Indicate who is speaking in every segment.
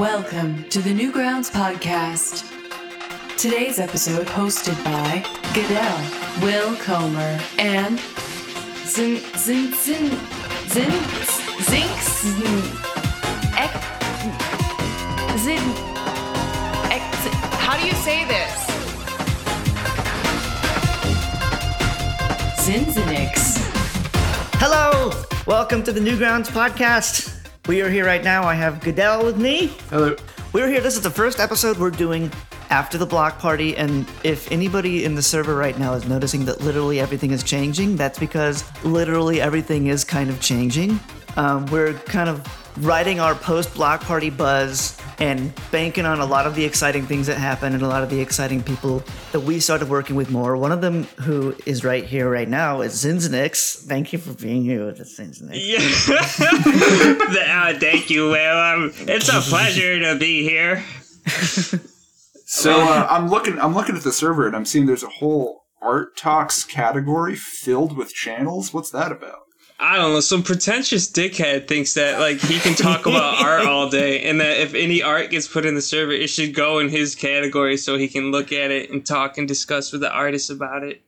Speaker 1: Welcome to the Newgrounds Podcast. Today's episode hosted by Goodell, Will Comer, and Zin Zin Zin Zin Zinks Ek Zin Ek
Speaker 2: How do you say this?
Speaker 1: Xinxinix.
Speaker 3: Hello! Welcome to the Newgrounds podcast. We are here right now. I have Goodell with me.
Speaker 4: Hello.
Speaker 3: We're here. This is the first episode we're doing after the block party. And if anybody in the server right now is noticing that literally everything is changing, that's because literally everything is kind of changing. Um, we're kind of riding our post block party buzz and banking on a lot of the exciting things that happen and a lot of the exciting people that we started working with more. One of them who is right here right now is Xinxinix. Thank you for being here with us, Xinxinix.
Speaker 5: uh, thank you, Will. Um, it's a pleasure to be here.
Speaker 4: So uh, I'm looking. I'm looking at the server, and I'm seeing there's a whole art talks category filled with channels. What's that about?
Speaker 5: I don't know. Some pretentious dickhead thinks that like he can talk about art all day, and that if any art gets put in the server, it should go in his category so he can look at it and talk and discuss with the artists about it.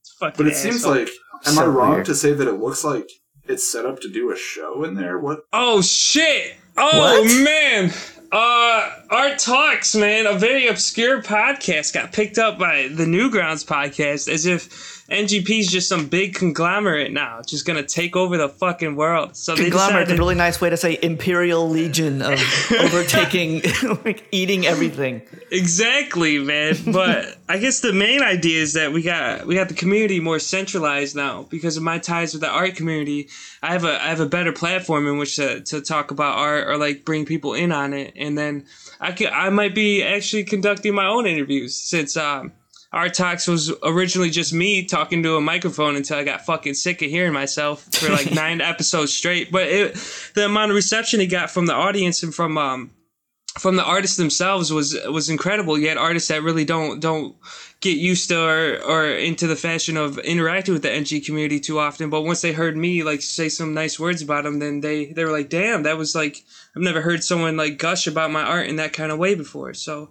Speaker 5: It's fucking.
Speaker 4: But it seems like. Am
Speaker 3: So
Speaker 4: I wrong
Speaker 3: weird.
Speaker 4: to say that it looks like it's set up to do a show in there? What?
Speaker 5: Oh shit! Oh
Speaker 3: What?
Speaker 5: man! Uh, Art Talks, man, a very obscure podcast got picked up by the Newgrounds podcast as if NGP's just some big conglomerate now, just gonna take over the fucking world. So
Speaker 3: Conglomerate,
Speaker 5: decided,
Speaker 3: a really nice way to say imperial legion of overtaking, like eating everything.
Speaker 5: Exactly, man. But I guess the main idea is that we got we got the community more centralized now because of my ties with the art community. I have a I have a better platform in which to, to talk about art or like bring people in on it, and then I could I might be actually conducting my own interviews since um. Art Talks was originally just me talking to a microphone until I got fucking sick of hearing myself for like nine episodes straight. But it, the amount of reception he got from the audience and from um, from the artists themselves was was incredible. Yet artists that really don't don't get used to or, or into the fashion of interacting with the NG community too often. But once they heard me like say some nice words about them, then they they were like, "Damn, that was like I've never heard someone like gush about my art in that kind of way before." So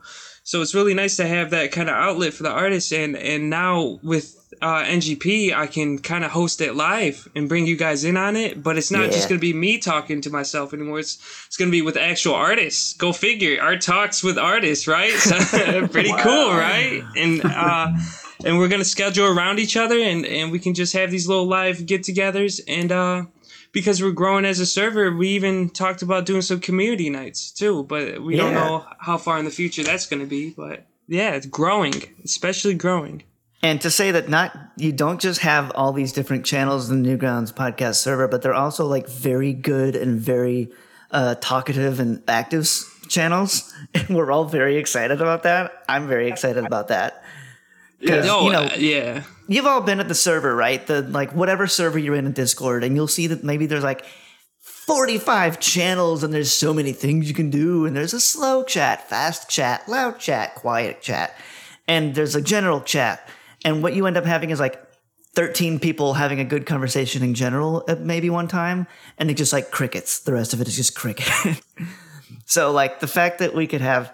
Speaker 5: so it's really nice to have that kind of outlet for the artists. And and now with uh, NGP, I can kind of host it live and bring you guys in on it. But it's not
Speaker 3: Yeah.
Speaker 5: just gonna be me talking to myself anymore. It's it's gonna be with actual artists. Go figure. Art talks with artists, right? So, pretty cool, right? And uh, and we're gonna schedule around each other, and and we can just have these little live get-togethers. And uh, because we're growing as a server, we even talked about doing some community nights too. But we don't know how far in the future that's gonna be. But yeah, it's growing, especially growing.
Speaker 3: And to say that not you don't just have all these different channels in the Newgrounds podcast server, but they're also like very good and very uh, talkative and active channels, and we're all very excited about that. I'm very excited about that.
Speaker 4: Yeah.
Speaker 3: You know,
Speaker 5: uh, yeah.
Speaker 3: You've all been at the server, right? The like whatever server you're in in Discord, and you'll see that maybe there's like 45 channels, and there's so many things you can do, and there's a slow chat, fast chat, loud chat, quiet chat, and there's a general chat. And what you end up having is like 13 people having a good conversation in general at maybe one time, and it's just like crickets. The rest of it is just cricket. so like the fact that we could have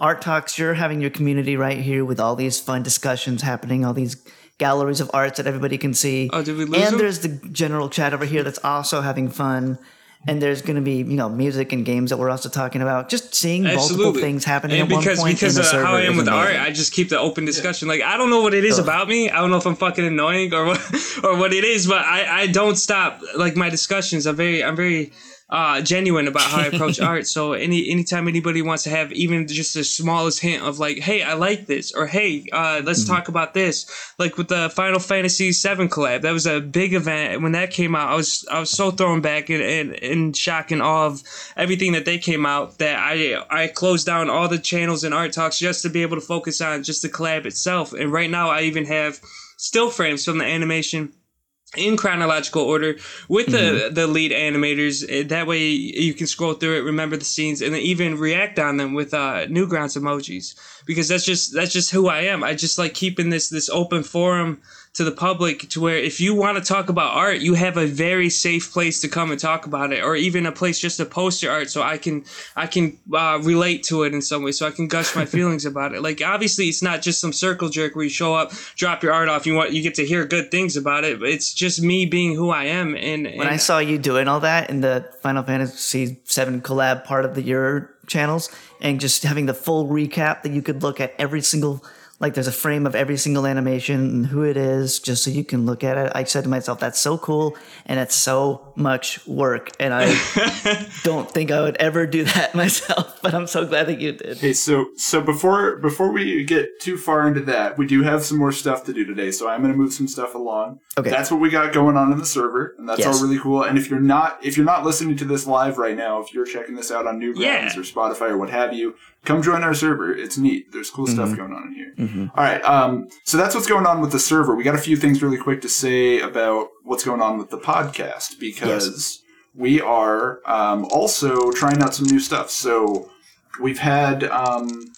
Speaker 3: art talks, you're having your community right here with all these fun discussions happening, all these galleries of arts that everybody can see.
Speaker 5: Oh, did we lose
Speaker 3: And
Speaker 5: him?
Speaker 3: there's the general chat over here that's also having fun. And there's going to be, you know, music and games that we're also talking about. Just seeing multiple things happening
Speaker 5: and
Speaker 3: at
Speaker 5: because
Speaker 3: one point
Speaker 5: because
Speaker 3: in the uh,
Speaker 5: of
Speaker 3: server
Speaker 5: how I am
Speaker 3: is
Speaker 5: with art. I just keep the open discussion. Like I don't know what it is about me. I don't know if I'm fucking annoying or what or what it is, but I, I don't stop like my discussions. I'm very I'm very uh, genuine about how I approach art. So any anytime anybody wants to have even just the smallest hint of like, hey, I like this, or hey, uh, let's
Speaker 3: Mm-hmm.
Speaker 5: talk about this. Like with the Final Fantasy VII collab, that was a big event. When that came out, I was I was so thrown back and in, in shock and awe of everything that they came out that I I closed down all the channels and art talks just to be able to focus on just the collab itself. And right now, I even have still frames from the animation in chronological order with the the lead animators. Eh, That way you can scroll through it, remember the scenes, and then even react on them with uh, Newgrounds emojis. Because that's just that's just who I am. I just like keeping this this open forum to the public to where if you want to talk about art, you have a very safe place to come and talk about it, or even a place just to post your art, so I can I can uh, relate to it in some way, so I can gush my feelings about it. Like obviously, it's not just some circle jerk where you show up, drop your art off, you want you get to hear good things about it. But it's just me being who I am, and, and
Speaker 3: When I saw you doing all that in the Final Fantasy VII collab part of the your channels, and just having the full recap that you could look at every single like there's a frame of every single animation and who it is, just so you can look at it. I said to myself, "That's so cool, and it's so much work." And I don't think I would ever do that myself, but I'm so glad that you did.
Speaker 4: Okay, so so before before we get too far into that, we do have some more stuff to do today. So I'm going to move some stuff along.
Speaker 3: Okay.
Speaker 4: that's what we got going on in the server, and that's
Speaker 3: Yes.
Speaker 4: all really cool. And if you're not if you're not listening to this live right now, if you're checking this out on Newgrounds
Speaker 5: Yeah.
Speaker 4: or Spotify or what have you, come join our server. It's neat. There's cool stuff going on in here. All right, um, so that's what's going on with the server. We got a few things really quick to say about what's going on with the podcast because we are um, also trying out some new stuff. So we've had um,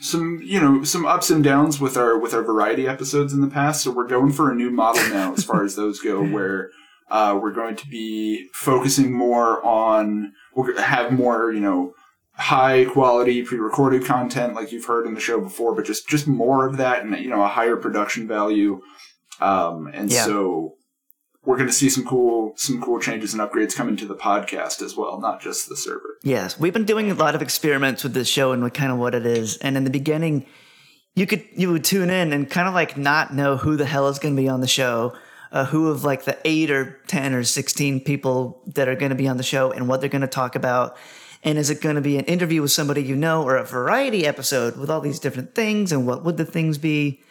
Speaker 4: some you know some ups and downs with our with our variety episodes in the past so we're going for a new model now as far as those go where uh, we're going to be focusing more on we're going to have more you know high quality pre-recorded content like you've heard in the show before but just just more of that and you know a higher production value um, and
Speaker 3: Yeah.
Speaker 4: so we're going to see some cool some cool changes and upgrades coming to the podcast as well not just the server
Speaker 3: Yes, we've been doing a lot of experiments with this show and what kind of what it is. And in the beginning, you could you would tune in and kind of like not know who the hell is going to be on the show, uh, who of like the eight or ten or sixteen people that are going to be on the show and what they're going to talk about. And is it going to be an interview with somebody you know or a variety episode with all these different things and what would the things be?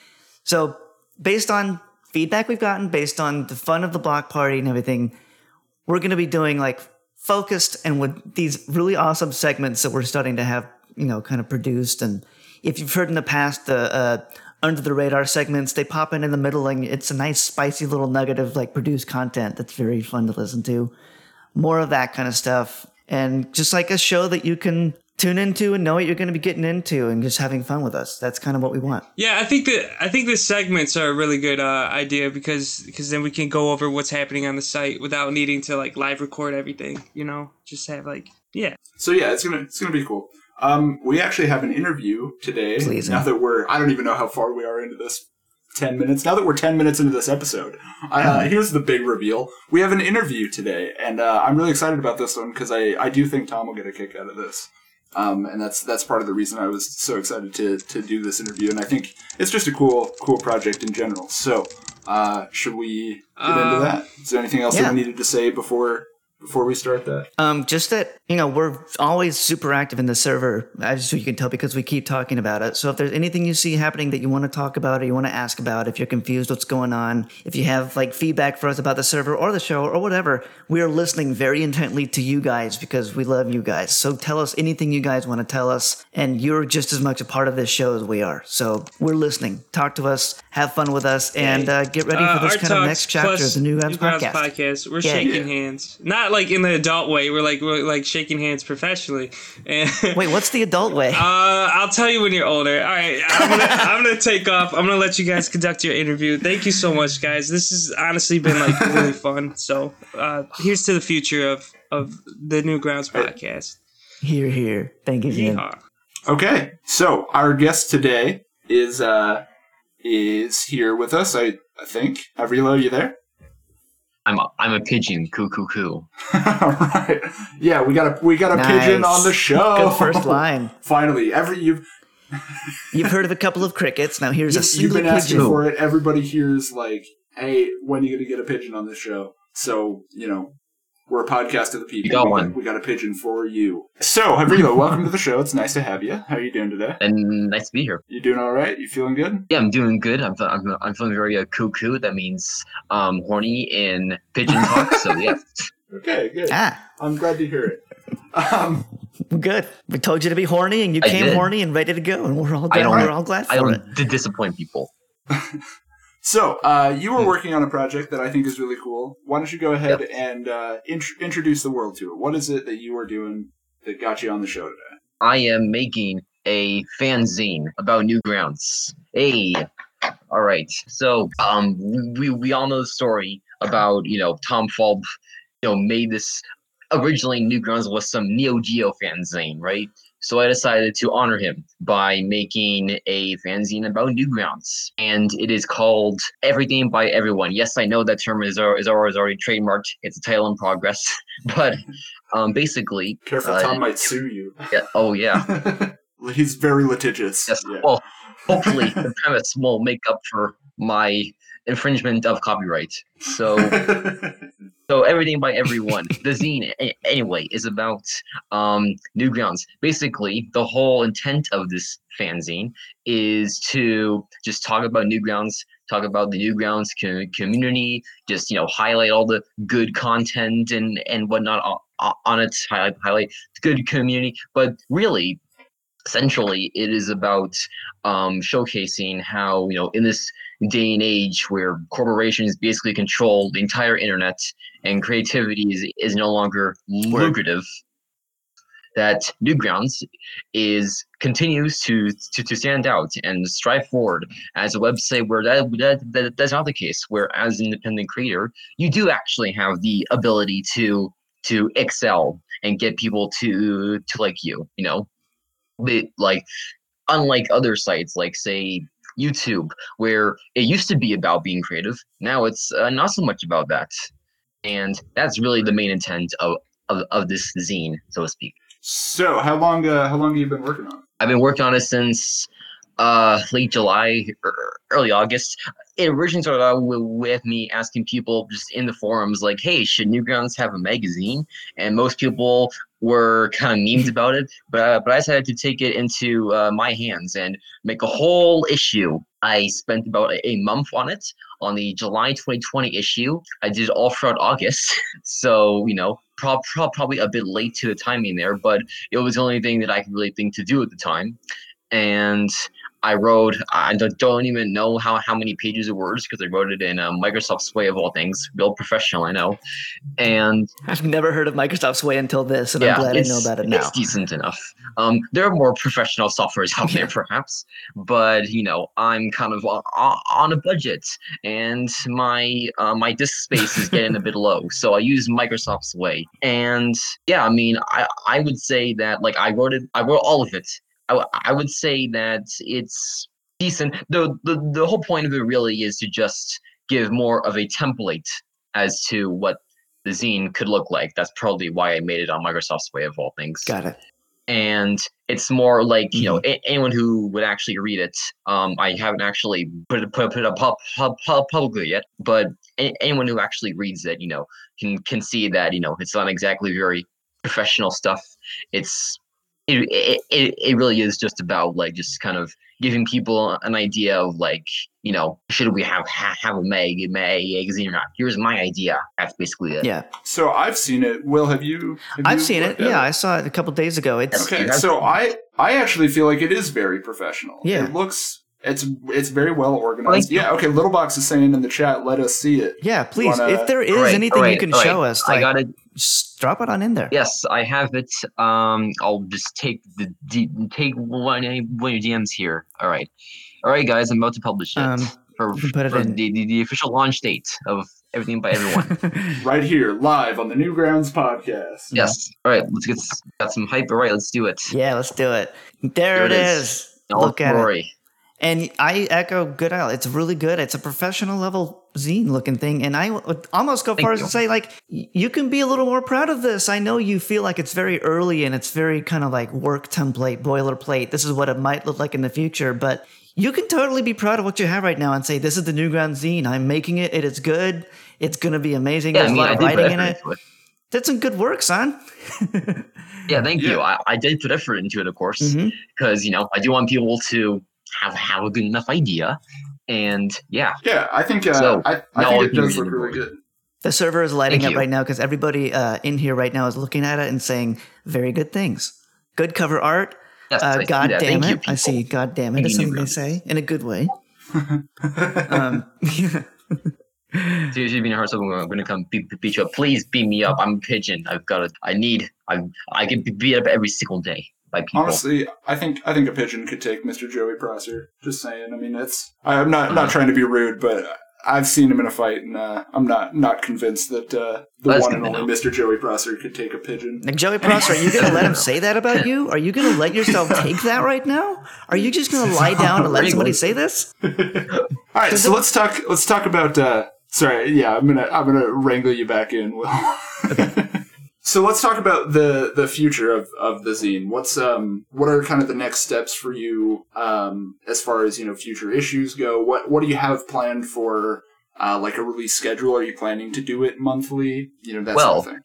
Speaker 3: So based on feedback we've gotten, based on the fun of the block party and everything, we're going to be doing like focused and with these really awesome segments that we're starting to have, you know, kind of produced. And if you've heard in the past the uh, under the radar segments, they pop in in the middle and it's a nice spicy little nugget of like produced content that's very fun to listen to. More of that kind of stuff. And just like a show that you can tune into and know what you're going to be getting into and just having fun with us. That's kind of what we want.
Speaker 5: Yeah, I think that I think the segments are a really good uh, idea because because then we can go over what's happening on the site without needing to like live record everything. You know, just have like yeah.
Speaker 4: So yeah, it's gonna it's gonna be cool. Um, we actually have an interview today.
Speaker 3: Please.
Speaker 4: Now that we're, I don't even know how far we are into this. Ten minutes. Now that we're ten minutes into this episode, uh, here's the big reveal. We have an interview today, and uh, I'm really excited about this one because I I do think Tom will get a kick out of this. Um, and that's that's part of the reason I was so excited to to do this interview, and I think it's just a cool cool project in general. So, uh, should we get into
Speaker 5: Uh,
Speaker 4: that? Is there anything else
Speaker 3: yeah.
Speaker 4: that we needed to say before before we start that?
Speaker 3: Um, just that you know we're always super active in the server, as you can tell because we keep talking about it. So if there's anything you see happening that you want to talk about or you want to ask about, if you're confused what's going on, if you have like feedback for us about the server or the show or whatever, we are listening very intently to you guys because we love you guys. So tell us anything you guys want to tell us, and you're just as much a part of this show as we are. So we're listening. Talk to us, have fun with us, and uh, get ready
Speaker 5: Uh,
Speaker 3: for this
Speaker 5: Art
Speaker 3: kind of next chapter of
Speaker 5: plus
Speaker 3: the Newgrounds Grounds podcast.
Speaker 5: podcast. We're
Speaker 3: Yeah.
Speaker 5: shaking hands, not like in the adult way. We're like we're like shaking hands professionally. And
Speaker 3: Wait, what's the adult way?
Speaker 5: Uh, I'll tell you when you're older. All right, I'm gonna, I'm gonna take off. I'm gonna let you guys conduct your interview. Thank you so much, guys. This has honestly been like really fun. So uh, here's to the future of of the Newgrounds podcast.
Speaker 3: here, here. Thank you, Jim.
Speaker 5: Yeehaw.
Speaker 4: Okay, so our guest today is uh is here with us. I I think Havrylo, you there?
Speaker 6: I'm a, I'm a pigeon. Coo coo coo.
Speaker 4: All right. Yeah, we got a we got a pigeon on the show.
Speaker 3: Good first line.
Speaker 4: Finally, every you've
Speaker 3: You've heard of a couple of crickets. Now here's a
Speaker 4: you've, you've
Speaker 3: single
Speaker 4: been asking
Speaker 3: pigeon.
Speaker 4: for it. Everybody hears like, hey, when are you going to get a pigeon on this show? So you know. We're a podcast of the people.
Speaker 6: You got
Speaker 4: we
Speaker 6: one.
Speaker 4: we got a pigeon for you. So, Havrylo, welcome to the show. It's nice to have you. How are you doing today?
Speaker 6: And nice to be here.
Speaker 4: You doing all right? You feeling good?
Speaker 6: Yeah, I'm doing good. I'm I'm, I'm feeling very uh, coo coo. That means um horny in pigeon talk. so yeah.
Speaker 4: Okay, good.
Speaker 3: Ah,
Speaker 4: I'm glad to hear it. Um,
Speaker 3: good. We told you to be horny, and you
Speaker 6: I
Speaker 3: came
Speaker 6: did.
Speaker 3: horny and ready to go, and we're all
Speaker 6: I
Speaker 3: glad,
Speaker 6: don't-
Speaker 3: we're all glad
Speaker 6: I
Speaker 3: for it.
Speaker 6: don't d- disappoint people.
Speaker 4: So, uh, you
Speaker 6: Hmm.
Speaker 4: were working on a project that I think is really cool. Why don't you go ahead and uh, int- introduce the world to it? What is it that you are doing that got you on the show today?
Speaker 6: I am making a fanzine about Newgrounds. Hey, All right. So, um, we we all know the story about you know Tom Fulp, you know, made this originally Newgrounds was some Neo Geo fanzine, right? So I decided to honor him by making a fanzine about Newgrounds, and it is called Everything by Everyone. Yes, I know that term is is already already trademarked. It's a title in progress, but um, basically,
Speaker 4: Careful,
Speaker 6: uh,
Speaker 4: Tom might sue you.
Speaker 6: yeah, oh yeah.
Speaker 4: He's very litigious.
Speaker 6: Yes.
Speaker 4: Yeah.
Speaker 6: Well, hopefully the premise will make up for my infringement of copyright. So, so everything by everyone. the zine, anyway, is about um, Newgrounds. Basically, the whole intent of this fanzine is to just talk about Newgrounds, talk about the Newgrounds co- community, just you know highlight all the good content and and whatnot on, it, highlight highlight good community. But really, centrally it is about um, showcasing how you know in this day and age where corporations basically control the entire internet and creativity is, is no longer lucrative that newgrounds is continues to, to to stand out and strive forward as a website where that, that, that that's not the case where as an independent creator you do actually have the ability to to excel and get people to to like you you know? Like unlike other sites like say youtube where it used to be about being creative now it's uh, not so much about that and that's really the main intent of, of, of this zine so to speak
Speaker 4: so, how long? Uh, how long have you been working on? it?
Speaker 6: i've been working on it since uh late july er, early august it originally started out with, with me asking people just in the forums like hey should newgrounds have a magazine? And most people were kind of memes about it but uh, but i decided to take it into uh, my hands and make a whole issue. I spent about a, a month on it. On the july 2020 issue i did all throughout august. So you know prob- prob- probably a bit late to the timing there but it was the only thing that i could really think to do at the time. And I wrote I don't, don't even know how, how many pages of words because I wrote it in uh, Microsoft Sway of all things, real professional, I know. And
Speaker 3: I've never heard of Microsoft Sway until this, and
Speaker 6: yeah,
Speaker 3: I'm glad I know about it now.
Speaker 6: It's decent enough. Um, there are more professional softwares out there, perhaps, but you know, I'm kind of on, on a budget, and my uh, my disk space is getting a bit low, so I use Microsoft Sway. And yeah, I mean, I I would say that like I wrote it, I wrote all of it. I, I would say that it's decent. The, the the whole point of it really is to just give more of a template as to what the zine could look like. That's probably why I made it on Microsoft Sway of all things.
Speaker 3: Got it.
Speaker 6: And it's more like you know a- anyone who would actually read it. Um, I haven't actually put it, put, put it up pub, pub, pub, publicly yet, but a- anyone who actually reads it, you know, can can see that you know it's not exactly very professional stuff. It's it, it, it, it really is just about like just kind of giving people an idea of like you know should we have have a mag magazine or not here's my idea that's basically it
Speaker 3: Yeah,
Speaker 4: So I've seen it. Will, have you? have
Speaker 3: I've
Speaker 4: you
Speaker 3: seen it.
Speaker 4: looked at
Speaker 3: Yeah, I saw it a couple days ago. It's
Speaker 4: Okay,
Speaker 6: Yes.
Speaker 4: so I I actually feel like it is very professional.
Speaker 3: Yeah.
Speaker 4: it looks it's it's very well organized.
Speaker 6: Thank you.
Speaker 4: Yeah, okay. Little Box is saying in the chat, let us see it.
Speaker 3: yeah. Please,
Speaker 4: wanna-
Speaker 3: if there is
Speaker 6: Alright,
Speaker 3: anything you can
Speaker 6: alright.
Speaker 3: show us,
Speaker 6: i got it
Speaker 3: just drop it on in there.
Speaker 6: yes i have it um i'll just take the D- take one one of your dms here all right all right guys i'm about to publish it
Speaker 3: Um,
Speaker 6: for,
Speaker 3: put it
Speaker 6: for
Speaker 3: in.
Speaker 6: the, the, the official launch date of everything by everyone
Speaker 4: Right here, live on the Newgrounds podcast.
Speaker 6: yes all right let's get got some hype all right let's do it
Speaker 3: yeah, let's do it. There,
Speaker 6: There
Speaker 3: it
Speaker 6: it
Speaker 3: is.
Speaker 6: is. All
Speaker 3: Look at it.
Speaker 6: Glory.
Speaker 3: And I echo Goodell. It's really good. It's a professional level zine looking thing. And I would almost go
Speaker 6: Thank
Speaker 3: far as to say, like, you can be a little more proud of this. I know you feel like it's very early and it's very kind of like work template, boilerplate. This is what it might look like in the future. But you can totally be proud of what you have right now and say, this is the new ground zine. I'm making it. It is good. It's going to be amazing.
Speaker 6: yeah i
Speaker 3: There's
Speaker 6: mean
Speaker 3: a lot of
Speaker 6: did
Speaker 3: writing in it.
Speaker 6: into it
Speaker 3: Did some good work, son.
Speaker 6: yeah thank you I, I did put effort into it of course
Speaker 3: Mhm.
Speaker 6: because you know I do want people to have have a good enough idea, and yeah,
Speaker 4: Yeah, I think uh,
Speaker 6: So,
Speaker 4: I, I think it does look
Speaker 6: the
Speaker 4: really good.
Speaker 3: The server is lighting
Speaker 6: Thank
Speaker 3: up
Speaker 6: you.
Speaker 3: right now because everybody uh, in here right now is looking at it and saying very good things. Good cover art.
Speaker 6: yes, I
Speaker 3: Uh,
Speaker 6: see
Speaker 3: God damn
Speaker 6: Thank you,
Speaker 3: it! I see. God damn it!
Speaker 6: Thank
Speaker 3: As
Speaker 6: you,
Speaker 3: some may
Speaker 6: Newgrounds.
Speaker 3: say in a good way. um,
Speaker 6: So you should be in our circle. I'm gonna come beat, beat you up. Please beat me up. I'm a pigeon. I've got it. I need. I I can beat up every single day. By people.
Speaker 4: Honestly, I think I think a pigeon could take Mr. Joey Prosser. Just saying. I mean, it's I'm not not trying to be rude, but I've seen him in a fight, and uh, I'm not not convinced that uh, the
Speaker 6: That's
Speaker 4: one and only. Mr. Joey Prosser could take a pigeon.
Speaker 3: Like Joey Prosser, are you gonna let him say that about you? Are you gonna let yourself take that right now? Are you just gonna lie down and let somebody say this?
Speaker 4: All right, so let's talk. Let's talk about. Uh, sorry, yeah, I'm gonna I'm gonna wrangle you back in. Will. So let's talk about the the future of of the zine. What's um what are kind of the next steps for you um as far as you know future issues go? What what do you have planned for? Uh, like a release schedule? Are you planning to do it monthly? You know that
Speaker 6: Well,
Speaker 4: sort of thing.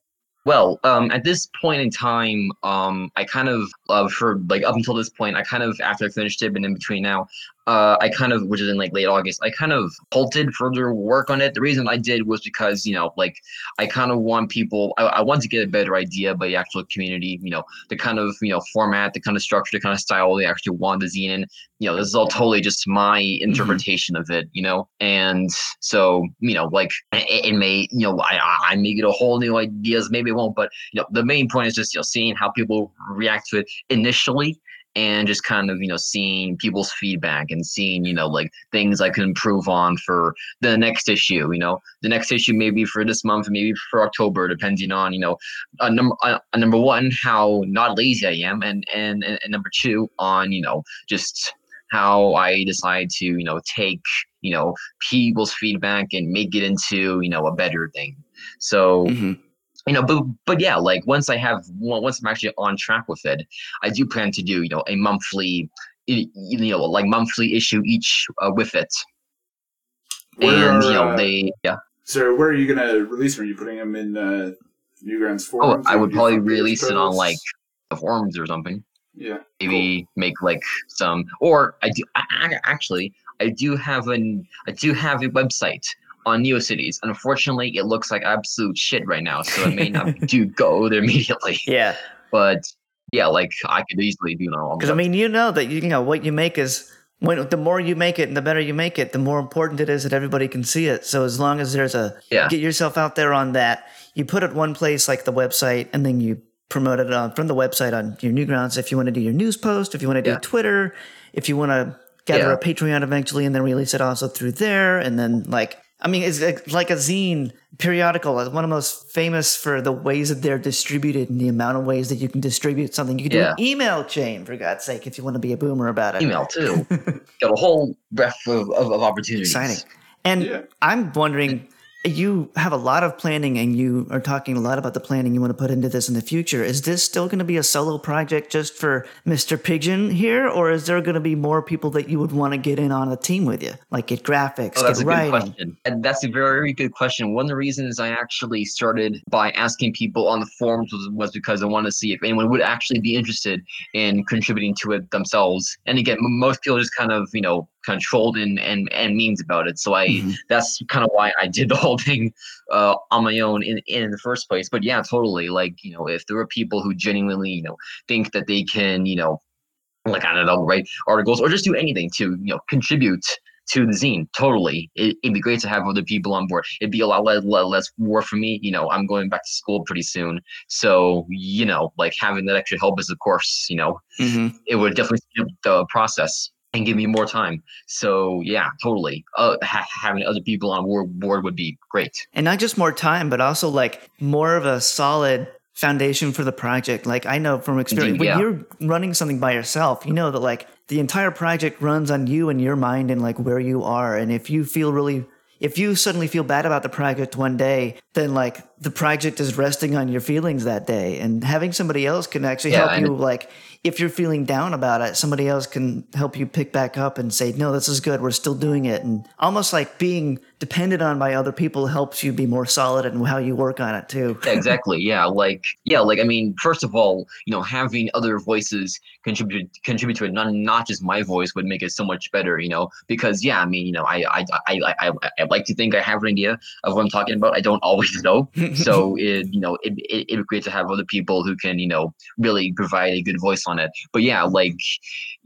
Speaker 6: Well, um, at this point in time, um, I kind of, uh, for like up until this point, I kind of, after I finished it, but in between now, uh, I kind of, which is in like late August, I kind of halted further work on it. The reason I did was because, you know, like I kind of want people, I, I want to get a better idea by the actual community, you know, the kind of, you know, format, the kind of structure, the kind of style they actually want the zine in. You know, this is all totally just my interpretation of it, you know, and so, you know, like it, it may, you know, I, I- I may get a whole new ideas, maybe it won't, but you know, the main point is just you know seeing how people react to it initially, and just kind of you know seeing people's feedback and seeing you know like things I can improve on for the next issue. You know, the next issue maybe for this month, maybe for October, depending on you know, uh, number number one how not lazy I am, and and and, number two on you know just how I decide to you know take you know people's feedback and make it into you know a better thing. So
Speaker 3: Mhm.
Speaker 6: You know, but but yeah, like once I have once I'm actually on track with it, I do plan to do you know a monthly, you know, like monthly issue each uh, with it,
Speaker 4: Where
Speaker 6: and you know
Speaker 4: uh,
Speaker 6: they yeah.
Speaker 4: So where are you gonna release them? Are you putting them in uh, Newgrounds
Speaker 6: Oh. I would probably release it on like the forums or something.
Speaker 4: yeah.
Speaker 6: Maybe make like some, or I do I, I, actually I do have an I do have a website on NeoCities. Unfortunately, it looks like absolute shit right now, so I may not do go there immediately.
Speaker 3: Yeah,
Speaker 6: But yeah, like I could easily do on.
Speaker 3: because I mean, you know that you know what you make is when the more you make it and the better you make it, the more important it is that everybody can see it. So as long as there's a
Speaker 6: Yeah.
Speaker 3: get yourself out there on that, you put it one place like the website, and then you promote it on, from the website on your Newgrounds. If you want to do your news post, if you want to do
Speaker 6: Yeah.
Speaker 3: Twitter, if you want to gather
Speaker 6: Yeah.
Speaker 3: a Patreon eventually, and then release it also through there, and then like. I mean, it's like- like a zine periodical. It's one of the most famous for the ways that they're distributed and the amount of ways that you can distribute something. You can do
Speaker 6: Yeah.
Speaker 3: an email chain, for God's sake, if you want to be a boomer about it.
Speaker 6: email too. Got a whole breadth of, of, of opportunities.
Speaker 3: Exciting. And
Speaker 4: Yeah.
Speaker 3: I'm wondering, you have a lot of planning and you are talking a lot about the planning you want to put into this in the future. Is this still going to be a solo project just for Mr. Pigeon here? Or is there going to be more people that you would want to get in on a team with you? Like get graphics,
Speaker 6: Oh, that's a
Speaker 3: get
Speaker 6: good question. And that's a very good question. One of the reasons I actually started by asking people on the forums was, was because I wanted to see if anyone would actually be interested in contributing to it themselves. And again, most people just kind of, you know, controlled and and, and memes about it. So I
Speaker 3: Mhm.
Speaker 6: that's kind of why I did the whole thing uh, on my own in, in the first place. But yeah, totally. Like, you know, if there are people who genuinely, you know, think that they can, you know, like I don't know, write articles or just do anything to, you know, contribute to the zine. Totally. It, it'd be great to have other people on board. It'd be a lot less, less war for me. You know, I'm going back to school pretty soon. So, you know, like having that extra help is, of course, you know,
Speaker 3: Mhm.
Speaker 6: it would definitely speed up the process and give me more time. So, yeah, totally. Uh, ha- having other people on board, board would be great.
Speaker 3: And not just more time, but also like more of a solid foundation for the project. Like I know from experience,
Speaker 6: Indeed,
Speaker 3: when you're running something by yourself, you know that like the entire project runs on you and your mind and like where you are. And if you feel really, if you suddenly feel bad about the project one day, then like the project is resting on your feelings that day. And having somebody else can actually
Speaker 6: Yeah,
Speaker 3: help you like if you're feeling down about it, somebody else can help you pick back up and say, no, this is good. We're still doing it. And almost like being depended on by other people helps you be more solid in how you work on it too.
Speaker 6: Exactly. Yeah, like yeah, like I mean, first of all, you know, having other voices contribute contribute to it, not not just my voice, would make it so much better. You know, because yeah, I mean, you know, I I I I, I, like to think I have an idea of what I'm talking about. I don't always know, so it you know it, it it'd be great to have other people who can you know really provide a good voice on it. But yeah, like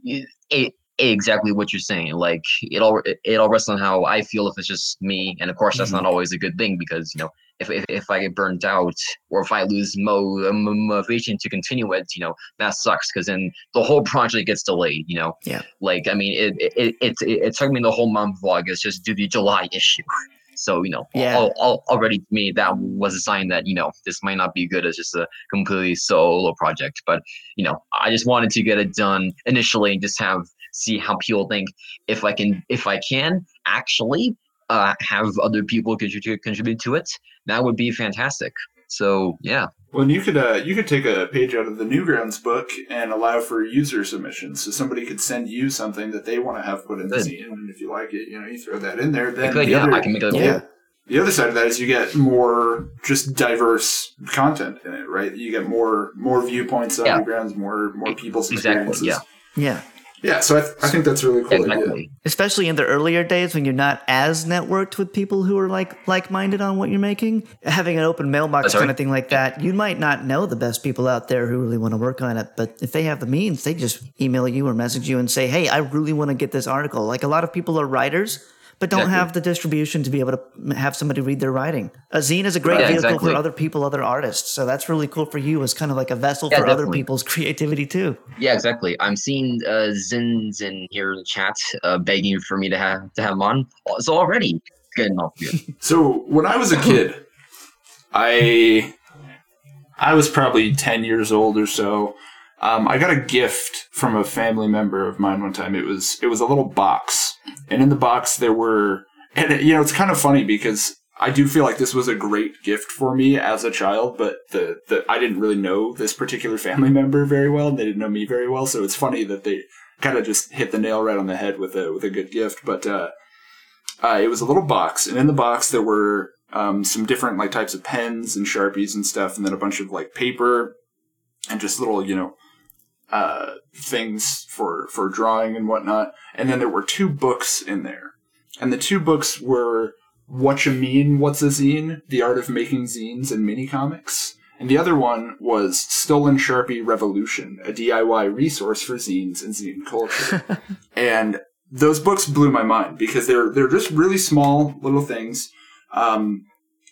Speaker 6: it. it exactly what you're saying like it all it all rests on how i feel if it's just me and of course that's not mm-hmm. always a good thing because you know if, if, if I get burnt out or if I lose mo- motivation to continue it, you know, that sucks because then the whole project gets delayed, you know?
Speaker 3: Yeah.
Speaker 6: Like, I mean, it, it, it, it, it took me the whole month of August just due to do the July issue. So, you know,
Speaker 3: Yeah.
Speaker 6: al- al- already to me, that was a sign that, you know, this might not be good as just a completely solo project. But, you know, I just wanted to get it done initially and just have, see how people think if I can, if I can actually uh, have other people contribute, contribute to it, that would be fantastic. So, yeah.
Speaker 4: Well, and you could uh, you could take a page out of the Newgrounds book and allow for user submissions. So somebody could send you something that they want to have put in the
Speaker 6: Good.
Speaker 4: zine, and if you like it, you know, you throw that in there.
Speaker 6: I
Speaker 4: Then
Speaker 6: could,
Speaker 4: the
Speaker 6: yeah,
Speaker 4: other,
Speaker 6: I can make a
Speaker 3: Yeah.
Speaker 4: the other side of that is you get more just diverse content in it, right? You get more more viewpoints on
Speaker 6: Yeah.
Speaker 4: Newgrounds, more more people's
Speaker 6: Exactly,
Speaker 4: experiences.
Speaker 6: yeah.
Speaker 3: Yeah.
Speaker 4: Yeah. So I, th- I think that's a really cool. idea.
Speaker 3: Especially in the earlier days when you're not as networked with people who are like like-minded on what you're making having an open mailbox
Speaker 6: That's right.
Speaker 3: kind of thing like that you might not know the best people out there who really want to work on it but if they have the means they just email you or message you and say hey i really want to get this article like a lot of people are writers but don't
Speaker 6: Exactly.
Speaker 3: have the distribution to be able to have somebody read their writing a zine is a great
Speaker 6: Yeah,
Speaker 3: vehicle
Speaker 6: exactly.
Speaker 3: for other people other artists so that's really cool for you as kind of like a vessel
Speaker 6: Yeah,
Speaker 3: for other people's creativity too
Speaker 6: Yeah, exactly. I'm seeing uh, Zins in here in the chat uh, begging for me to have to have him on. So already getting off good.
Speaker 4: So when I was a kid, I I was probably ten years old or so. Um, I got a gift from a family member of mine one time. It was it was a little box, and in the box there were, and it, you know it's kind of funny because I do feel like this was a great gift for me as a child, but the the I didn't really know this particular family member very well, and they didn't know me very well. So it's funny that they kind of just hit the nail right on the head with a with a good gift. But uh, uh, it was a little box, and in the box there were um, some different like types of pens and sharpies and stuff, and then a bunch of like paper and just little you know uh, things for for drawing and whatnot. And then there were two books in there, and the two books were "What You Mean, What's a Zine: The Art of Making Zines and Mini Comics." And the other one was Stolen Sharpie Revolution, a DIY resource for zines and zine culture. and those books blew my mind because they're they're just really small little things, um,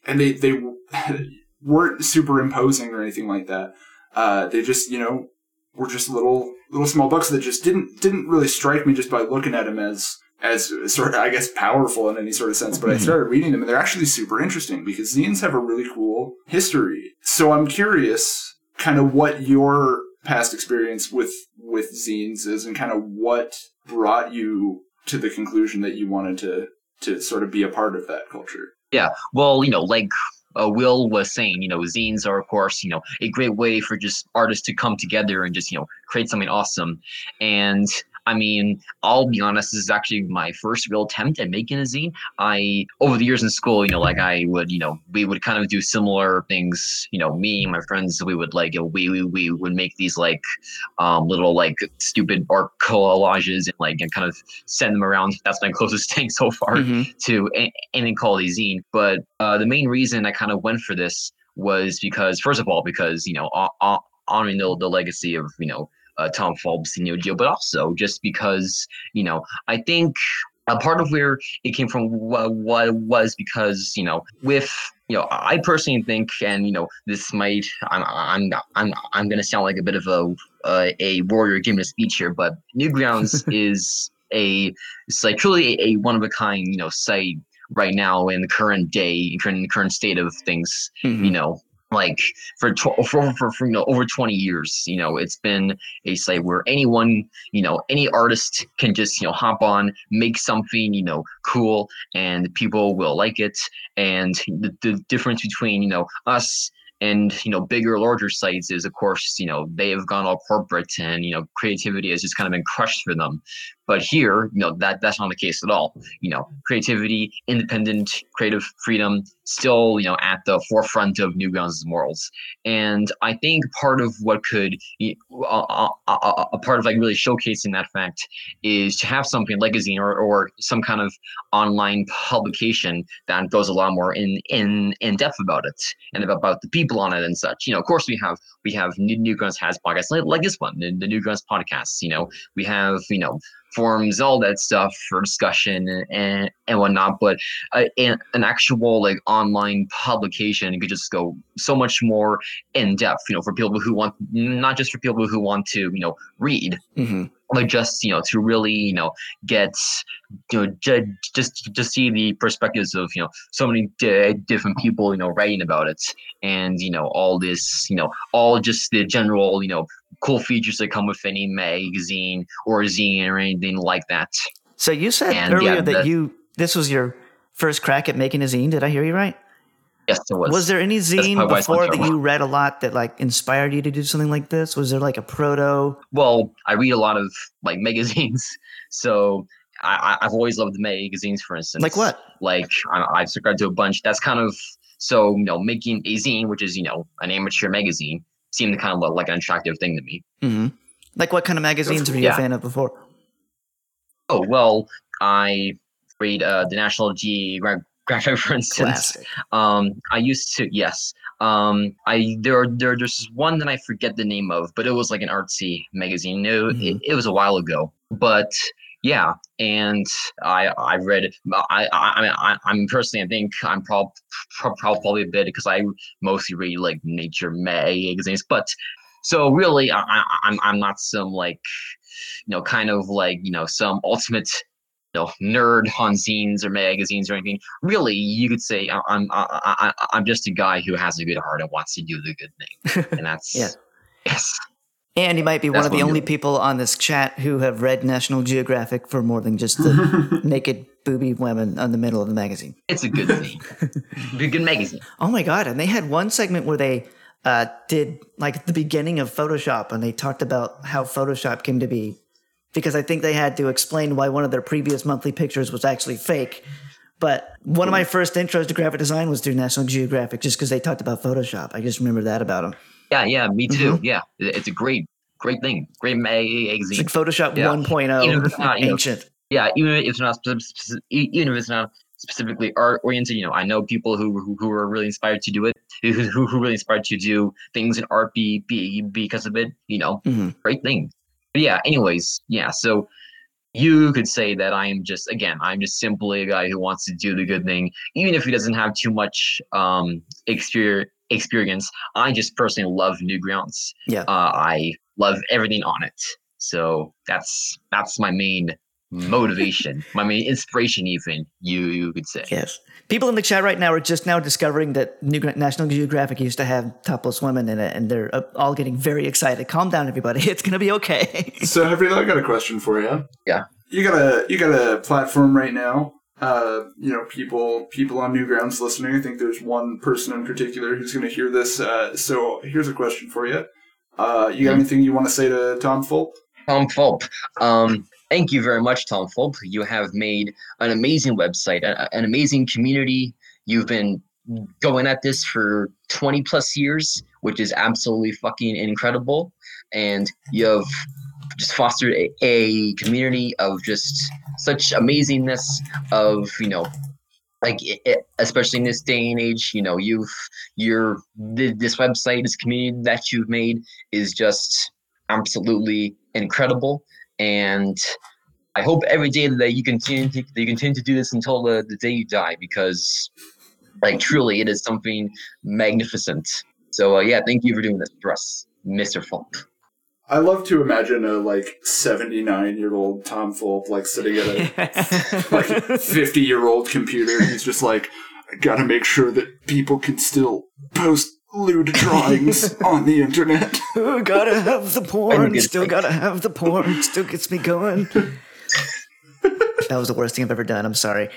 Speaker 4: and they they weren't superimposing or anything like that. Uh, they just you know were just little little small books that just didn't didn't really strike me just by looking at them as as sort of I guess powerful in any sort of sense. But I hmm. started reading them and they're actually super interesting because zines have a really cool history. So I'm curious, kind of what your past experience with with zines is and kind of what brought you to the conclusion that you wanted to to sort of be a part of that culture.
Speaker 6: Yeah, well, you know, like uh, Will was saying, you know, zines are of course, you know, a great way for just artists to come together and just you know create something awesome. And I mean, I'll be honest, this is actually my first real attempt at making a zine. I over the years in school, you know, like I would, you know, we would kind of do similar things. You know, me and my friends, we would like, you know, we we, we would make these like um, little like stupid art collages and like and kind of send them around. That's my closest thing so far
Speaker 3: Mhm.
Speaker 6: to anything called a zine. But uh, the main reason I kind of went for this was because, first of all, because you know, hon- hon- honoring the, the legacy of you know uh, Tom and Neo Geo, but also just because you know I think a part of where it came from what, wa- was because you know with you know I personally think and you know this might I'm I'm I'm I'm gonna sound like a bit of a uh, a warrior giving a speech here, but Newgrounds is a it's like truly a, a one of a kind you know site right now in the current day current current state of things
Speaker 3: Mhm.
Speaker 6: you know like for, tw- for, for, for you know over 20 years you know it's been a site where anyone you know any artist can just you know hop on make something you know cool and people will like it. And the, the difference between you know us and you know bigger larger sites is of course you know they have gone all corporate and you know creativity has just kind of been crushed for them but here you know that that's not the case at all. You know creativity independent creative freedom still you know at the forefront of newgrounds morals. And i think part of what could uh, uh, a part of like really showcasing that fact is to have something like a zine or, or some kind of online publication that goes a lot more in in in depth about it and about, about the people on it and such. You know of course we have we have new newgrounds has podcasts like, like this one the, the newgrounds podcasts you know. We have you know forums, all that stuff for discussion and and whatnot. But uh, an, an actual like online publication could just go so much more in depth. You know, for people who want not just for people who want to you know read,
Speaker 3: hmm
Speaker 6: but just you know to really you know get you know ju- just just see the perspectives of you know so many di- different people you know writing about it and you know all this you know all just the general you know cool features that come with any magazine or zine or anything like that
Speaker 3: So you said
Speaker 6: And,
Speaker 3: earlier
Speaker 6: yeah,
Speaker 3: that
Speaker 6: the-
Speaker 3: you this was your first crack at making a zine. Did I hear you right?
Speaker 6: Yes was
Speaker 3: Was there any zine
Speaker 6: probably why it's
Speaker 3: before that you read a lot that like inspired you to do something like this? Was there like a proto?
Speaker 6: well i read a lot of like magazines so I, I've always loved magazines, for instance.
Speaker 3: Like what?
Speaker 6: Like I, I've subscribed to a bunch. That's kind of so you know making a zine, which is you know an amateur magazine, seemed kind of like an attractive thing to me.
Speaker 3: hmm Like what kind of magazines were you
Speaker 6: Yeah.
Speaker 3: a fan of before?
Speaker 6: Oh well, I read uh, the National Geographic, for instance. Um, I used to yes. Um, I there there there's one that I forget the name of, but it was like an artsy magazine. It,
Speaker 3: Mhm.
Speaker 6: it, it was a while ago, but yeah, and I I read. I I mean I, I'm personally I think I'm prob prob probably a bit because I mostly read like nature may magazines, but so really I, I I'm I'm not some like you know kind of like you know some ultimate know, nerd on zines or magazines or anything. Really, you could say I- I'm I, I, I'm just a guy who has a good heart and wants to do the good thing, and that's
Speaker 3: Yeah.
Speaker 6: yes,
Speaker 3: And you might be one of the only
Speaker 6: doing.
Speaker 3: people on this chat who have read National Geographic for more than just the naked booby women on the middle of the magazine.
Speaker 6: it's a good thing, Be a good magazine.
Speaker 3: Oh my god! And they had one segment where they uh, did like the beginning of Photoshop, and they talked about how Photoshop came to be, because I think they had to explain why one of their previous monthly pictures was actually fake. But one of my first intros to graphic design was through National Geographic, just because they talked about Photoshop. I just remember that about them.
Speaker 6: Yeah, yeah, me too.
Speaker 3: Mm-hmm.
Speaker 6: Yeah, it's a great, great thing, great
Speaker 3: It's
Speaker 6: magazine.
Speaker 3: like Photoshop
Speaker 6: Yeah.
Speaker 3: 1.0,
Speaker 6: Even if it's not, you know,
Speaker 3: ancient.
Speaker 6: yeah, even if it's not even if it's not specifically art oriented, you know, I know people who who, who are really inspired to do it, who who really inspired to do things in art be, be because of it. You know,
Speaker 3: Mhm.
Speaker 6: great thing. But yeah, anyways, yeah. So you could say that I am just again, I'm just simply a guy who wants to do the good thing, even if he doesn't have too much um exper- experience. I just personally love Newgrounds.
Speaker 3: Yeah.
Speaker 6: Uh, I love everything on it. So that's that's my main motivation, I mean, inspiration, even you you could say.
Speaker 3: Yes. People in the chat right now are just now discovering that New National Geographic used to have topless women in it, and they're uh, all getting very excited. Calm down, everybody. It's going to be okay.
Speaker 4: So, Henry, I got a question for you.
Speaker 6: Yeah.
Speaker 4: You got a you got a platform right now. Uh, you know, people people on Newgrounds listening. I think there's one person in particular who's going to hear this. Uh, so, here's a question for you. Uh, you got anything you want to say to Tom Fulp?
Speaker 6: Tom Fulp. Um, thank you very much, Tom Fulp. You have made an amazing website, an amazing community. You've been going at this for 20 plus years, which is absolutely fucking incredible. And you have just fostered a, a community of just such amazingness of, you know, like i- i- especially in this day and age, you know, you've your this website, this community that you've made is just absolutely incredible and i hope every day that you continue to, that you continue to do this until the, the day you die because like truly it is something magnificent so uh, yeah thank you for doing this for us mr Fulp.
Speaker 4: I love to imagine a like 79 year old Tom Fulp like sitting at a like 50 year old computer. He's just like, I gotta make sure that people can still post lewd drawings on the internet.
Speaker 3: Ooh, gotta have the porn. Still gotta have the porn. Still gets me going. that was the worst thing I've ever done. I'm sorry.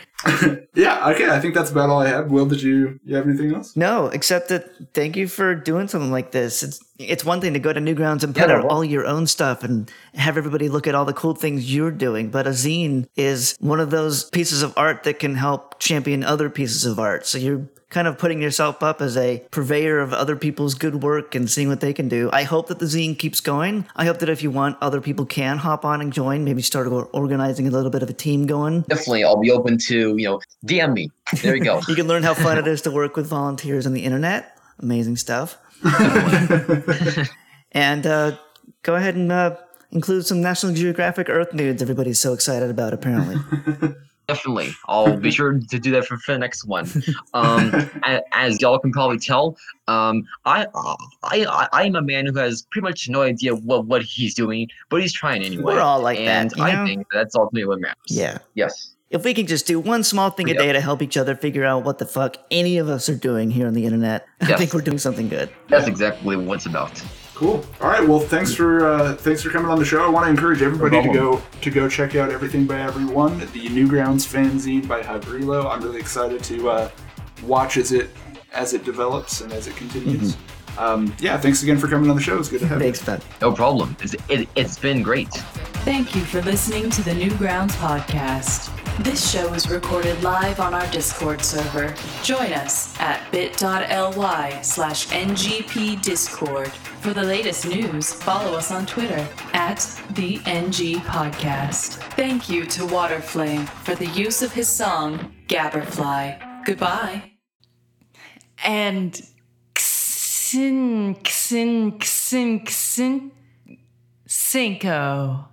Speaker 4: yeah, okay, I think that's about all I have. Will, did you you have anything else?
Speaker 3: No, except that thank you for doing something like this. It's it's one thing to go to Newgrounds and put
Speaker 6: Yeah,
Speaker 3: out all your own stuff and have everybody look at all the cool things you're doing, but a zine is one of those pieces of art that can help champion other pieces of art. So you're kind of putting yourself up as a purveyor of other people's good work and seeing what they can do. I hope that the zine keeps going. I hope that if you want, other people can hop on and join. Maybe start organizing a little bit of a team going.
Speaker 6: definitely i'll be open to you know dm me there you go
Speaker 3: You can learn how fun it is to work with volunteers on the internet. Amazing stuff. and uh, go ahead and uh, include some National Geographic Earth nudes everybody's so excited about, apparently.
Speaker 6: Definitely, I'll be sure to do that for, for the next one. Um, as y'all can probably tell, um, I, I I am a man who has pretty much no idea what what he's doing, but he's trying anyway.
Speaker 3: We're all like that,
Speaker 6: and
Speaker 3: you
Speaker 6: I
Speaker 3: know?
Speaker 6: think that's ultimately what matters.
Speaker 3: yeah.
Speaker 6: Yes.
Speaker 3: If we can just do one small thing a
Speaker 6: Yep.
Speaker 3: day to help each other figure out what the fuck any of us are doing here on the internet, I think we're doing something good.
Speaker 6: That's exactly what it's about.
Speaker 4: Cool. All right. Well, thanks for uh, thanks for coming on the show. I want to encourage everybody to go to go check out everything by everyone. The Newgrounds fanzine by Havrylo. I'm really excited to uh, watch as it as it develops and as it continues. Um, yeah. Thanks again for coming on the show. It's good to have you.
Speaker 3: Thanks, man.
Speaker 6: No problem. It's, it, it's been great.
Speaker 1: Thank you for listening to the Newgrounds podcast. This show is recorded live on our Discord server. Join us at bit.ly slash ngpdiscord. For the latest news, follow us on Twitter at the NG Podcast. Thank you to Waterflame for the use of his song, Gabberfly. Goodbye. And Xin Xin Xin Xin Cinco.